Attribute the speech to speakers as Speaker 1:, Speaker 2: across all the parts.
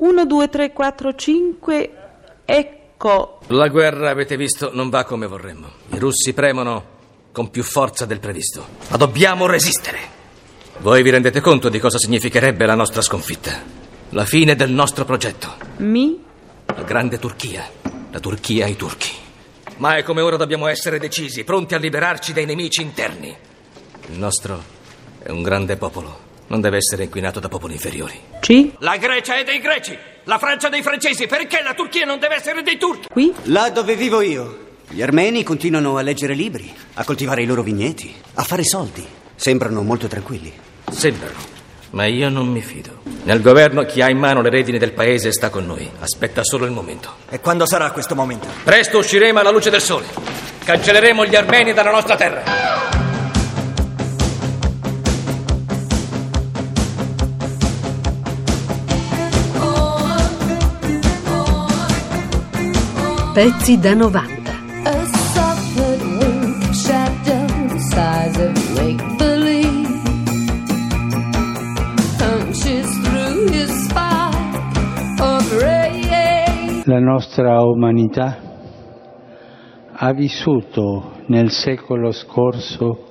Speaker 1: 1, 2, 3, 4, 5, ecco.
Speaker 2: La guerra, avete visto, non va come vorremmo. I russi premono con più forza del previsto. Ma dobbiamo resistere. Voi vi rendete conto di cosa significherebbe la nostra sconfitta? La fine del nostro progetto.
Speaker 1: Mi?
Speaker 2: La grande Turchia. La Turchia ai turchi. Ma è come ora dobbiamo essere decisi, pronti a liberarci dai nemici interni. Il nostro è un grande popolo. Non deve essere inquinato da popoli inferiori.
Speaker 1: C?
Speaker 2: La Grecia è dei greci, la Francia dei francesi. Perché la Turchia non deve essere dei turchi?
Speaker 1: Qui?
Speaker 3: Là dove vivo io, gli armeni continuano a leggere libri, a coltivare i loro vigneti, a fare soldi. Sembrano molto tranquilli.
Speaker 2: Sembrano, ma io non mi fido. Nel governo chi ha in mano le redini del paese sta con noi. Aspetta solo il momento.
Speaker 3: E quando sarà questo momento?
Speaker 2: Presto usciremo alla luce del sole. Cancelleremo gli armeni dalla nostra terra.
Speaker 4: Spark of ray.
Speaker 5: La nostra umanità ha vissuto nel secolo scorso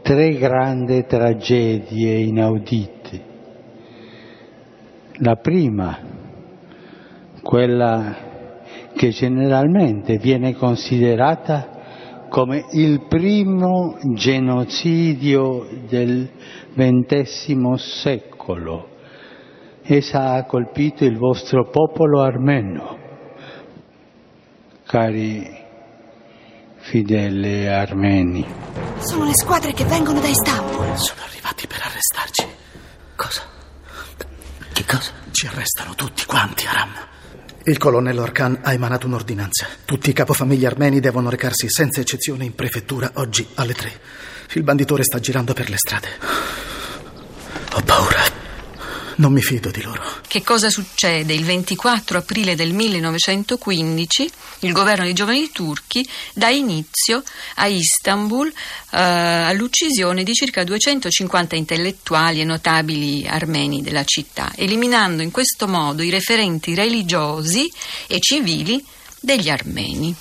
Speaker 5: tre grandi tragedie inaudite. La prima, quella che generalmente viene considerata come il primo genocidio del XX secolo. Essa ha colpito il vostro popolo armeno, cari fedeli armeni.
Speaker 6: Sono le squadre che vengono da Istanbul.
Speaker 7: Sono arrivati per arrestarci. Cosa?
Speaker 3: Che cosa?
Speaker 7: Ci arrestano tutti quanti, Aram.
Speaker 8: Il colonnello Arkan ha emanato un'ordinanza. Tutti i capofamiglia armeni devono recarsi senza eccezione in prefettura oggi alle tre. Il banditore sta girando per le strade. Non mi fido di loro.
Speaker 9: Che cosa succede? Il 24 aprile del 1915 il governo dei giovani turchi dà inizio a Istanbul eh, all'uccisione di circa 250 intellettuali e notabili armeni della città, eliminando in questo modo i referenti religiosi e civili degli armeni.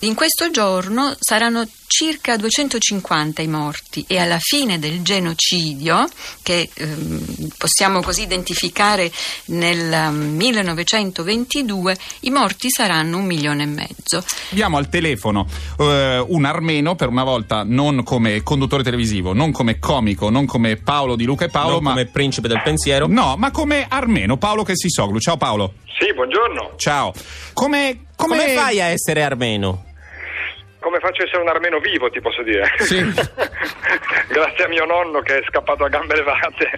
Speaker 9: In questo giorno saranno circa 250 i morti e alla fine del genocidio, che ehm, possiamo così identificare nel um, 1922, i morti saranno un milione e mezzo.
Speaker 10: Abbiamo al telefono eh, un armeno, per una volta non come conduttore televisivo, non come comico, non come Paolo di Luca e Paolo,
Speaker 11: non
Speaker 10: ma
Speaker 11: come principe del pensiero.
Speaker 10: No, ma come armeno, Paolo Kessisoglu. Ciao Paolo.
Speaker 12: Sì, buongiorno.
Speaker 10: Ciao. Come, come...
Speaker 11: Come fai a essere armeno?
Speaker 12: Come faccio a essere un armeno vivo, ti posso dire?
Speaker 10: Sì.
Speaker 12: Grazie a mio nonno che è scappato a gambe levate.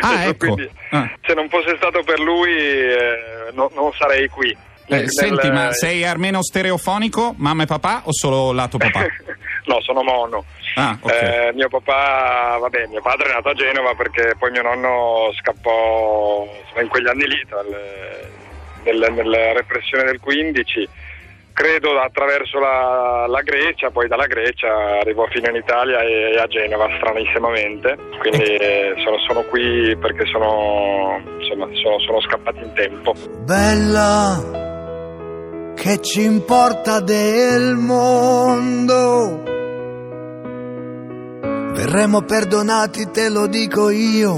Speaker 10: Ah, ecco.
Speaker 12: Quindi,
Speaker 10: Ah.
Speaker 12: se non fosse stato per lui, eh, no- non sarei qui.
Speaker 10: Eh,
Speaker 12: Nel-
Speaker 10: senti, ma sei armeno stereofonico, mamma e papà o solo lato papà?
Speaker 12: no, sono mono.
Speaker 10: Ah, ok.
Speaker 12: Eh, mio papà, vabbè, mio padre è nato a Genova perché poi mio nonno scappò in quegli anni lì, dal- nel- nella repressione del 15, credo attraverso la, la Grecia, poi dalla Grecia arrivò fino in Italia e, e a Genova stranissimamente, quindi eh, sono, sono qui perché sono, insomma, sono, sono scappati in tempo.
Speaker 13: Bella, che ci importa del mondo? Verremo perdonati, te lo dico io,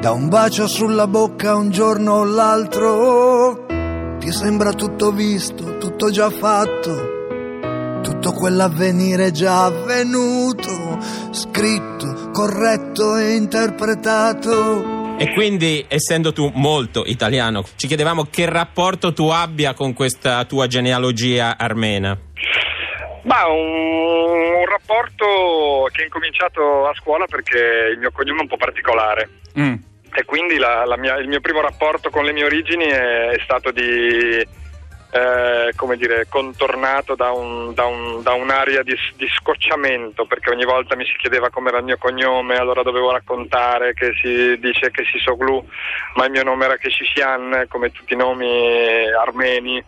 Speaker 13: da un bacio sulla bocca un giorno o l'altro. Ti sembra tutto visto, tutto già fatto, tutto quell'avvenire già avvenuto, scritto, corretto e interpretato.
Speaker 11: E quindi, essendo tu molto italiano, ci chiedevamo che rapporto tu abbia con questa tua genealogia armena.
Speaker 12: Ma un, un rapporto che è incominciato a scuola perché il mio cognome è un po' particolare.
Speaker 10: Mm.
Speaker 12: E quindi la- la mia- il mio primo rapporto con le mie origini è, è stato di, eh, come dire, contornato da, un- da un- da un'area di, di scocciamento, perché ogni volta mi si chiedeva com'era il mio cognome, allora dovevo raccontare che si dice che si Soglu, ma il mio nome era Keshishian, come tutti i nomi armeni.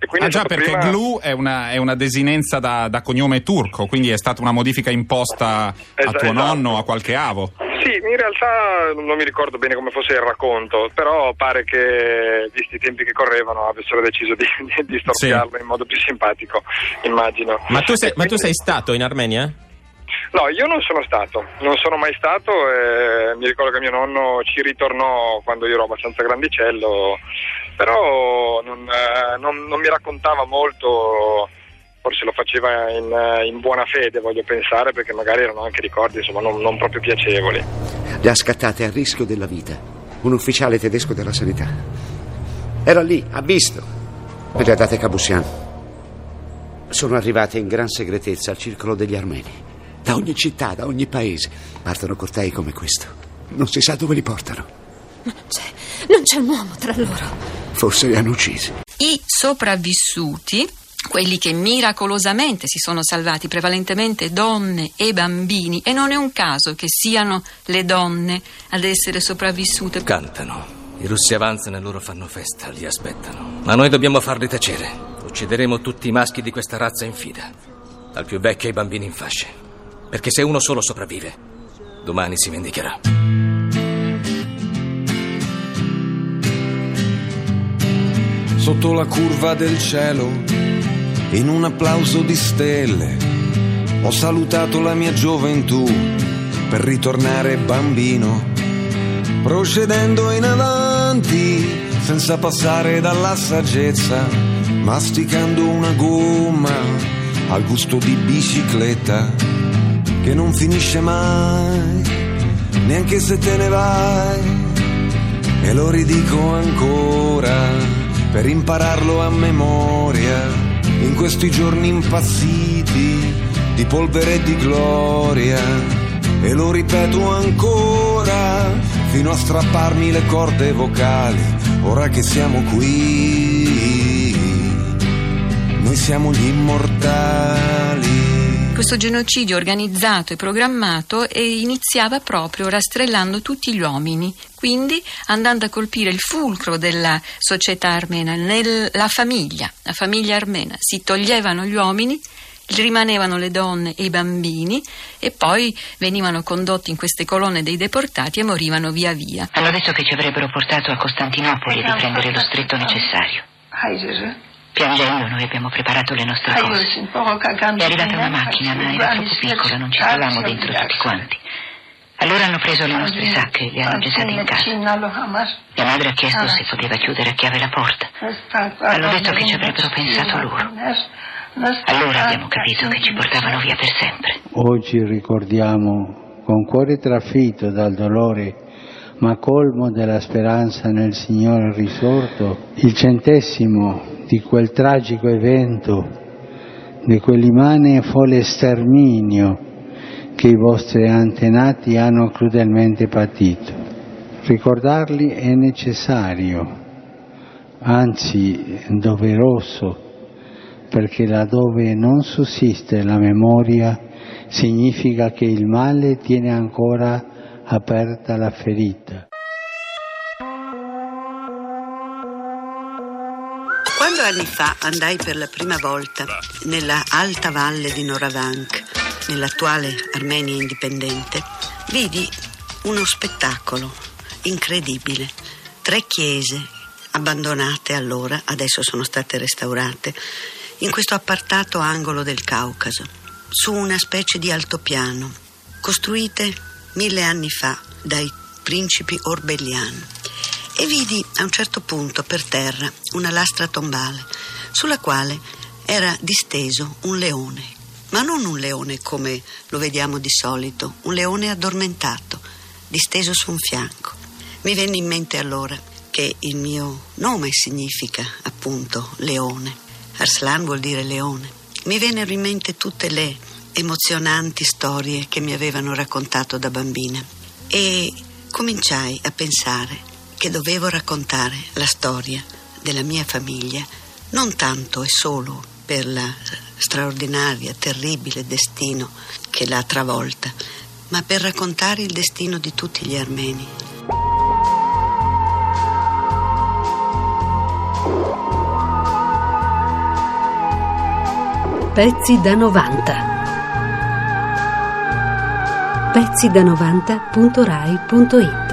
Speaker 12: E quindi
Speaker 10: Ah
Speaker 12: è
Speaker 10: già, perché
Speaker 12: prima-
Speaker 10: Glu è una, è una desinenza da, da cognome turco, quindi è stata una modifica imposta a
Speaker 12: Esa-
Speaker 10: tuo
Speaker 12: esatto.
Speaker 10: nonno o a qualche avo.
Speaker 12: Sì, in realtà non mi ricordo bene come fosse il racconto, però pare che, visti i tempi che correvano, avessero deciso di, di, storpiarlo in modo più simpatico, immagino.
Speaker 11: Ma tu sei, ma tu sei stato in Armenia?
Speaker 12: No, io non sono stato, non sono mai stato e mi ricordo che mio nonno ci ritornò quando io ero abbastanza grandicello, però non, eh, non- non mi raccontava molto, forse lo faceva in, eh, in buona fede, voglio pensare, perché magari erano anche ricordi insomma, non, non proprio piacevoli.
Speaker 14: Le ha scattate a rischio della vita. Un ufficiale tedesco della sanità. Era lì, ha visto. E le ha date Cabusian. Sono arrivate in gran segretezza al circolo degli armeni. Da ogni città, da ogni paese. Partono cortei come questo. Non si sa dove li portano.
Speaker 4: Non c'è un uomo tra loro.
Speaker 14: Forse li hanno uccisi.
Speaker 9: I sopravvissuti, quelli che miracolosamente si sono salvati, prevalentemente donne e bambini, e non è un caso che siano le donne ad essere sopravvissute.
Speaker 2: Cantano. I russi avanzano e loro fanno festa, li aspettano. Ma noi dobbiamo farli tacere. Uccideremo tutti i maschi di questa razza in fida, dal più vecchio ai bambini in fasce. Perché se uno solo sopravvive, domani si vendicherà.
Speaker 15: sotto la curva del cielo, in un applauso di stelle, ho salutato la mia gioventù per ritornare bambino, procedendo in avanti senza passare dalla saggezza, masticando una gomma al gusto di bicicletta che non finisce mai, neanche se te ne vai. E lo ridico ancora per impararlo a memoria in questi giorni impazziti di polvere e di gloria. E lo ripeto ancora fino a strapparmi le corde vocali. Ora che siamo qui, noi siamo gli immortali.
Speaker 9: Questo genocidio organizzato e programmato e iniziava proprio rastrellando tutti gli uomini, quindi andando a colpire il fulcro della società armena, nella famiglia, la famiglia armena. Si toglievano gli uomini, rimanevano le donne e i bambini e poi venivano condotti in queste colonne dei deportati e morivano via via.
Speaker 16: Hanno detto che ci avrebbero portato a Costantinopoli e di prendere lo stretto necessario. Piangendo noi abbiamo preparato le nostre cose. È arrivata una macchina, ma era troppo piccola, non ci stavamo dentro tutti quanti. Allora hanno preso le nostre sacche e le hanno gettate in casa. Mia madre ha chiesto se poteva chiudere a chiave la porta. Hanno detto che ci avrebbero pensato loro. Allora abbiamo capito che ci portavano via per sempre.
Speaker 5: Oggi ricordiamo con cuore trafitto dal dolore ma colmo della speranza nel Signore risorto, il centesimo di quel tragico evento, di quell'immane e folle sterminio che i vostri antenati hanno crudelmente patito. Ricordarli è necessario, anzi doveroso, perché laddove non sussiste la memoria significa che il male tiene ancora aperta la ferita.
Speaker 17: Quando anni fa andai per la prima volta nella alta valle di Noravank, nell'attuale Armenia indipendente, vidi uno spettacolo incredibile. Tre chiese abbandonate allora, adesso sono state restaurate, in questo appartato angolo del Caucaso, su una specie di altopiano, costruite mille anni fa dai principi orbelliani e vidi a un certo punto per terra una lastra tombale sulla quale era disteso un leone, ma non un leone come lo vediamo di solito, un leone addormentato, disteso su un fianco. Mi venne in mente allora che il mio nome significa appunto leone. Arslan vuol dire leone. Mi vennero in mente tutte le emozionanti storie che mi avevano raccontato da bambina e cominciai a pensare che dovevo raccontare la storia della mia famiglia non tanto e solo per la straordinaria, terribile destino che l'ha travolta, ma per raccontare il destino di tutti gli armeni.
Speaker 18: Pezzi da 90. Pezzi da 90.rai.it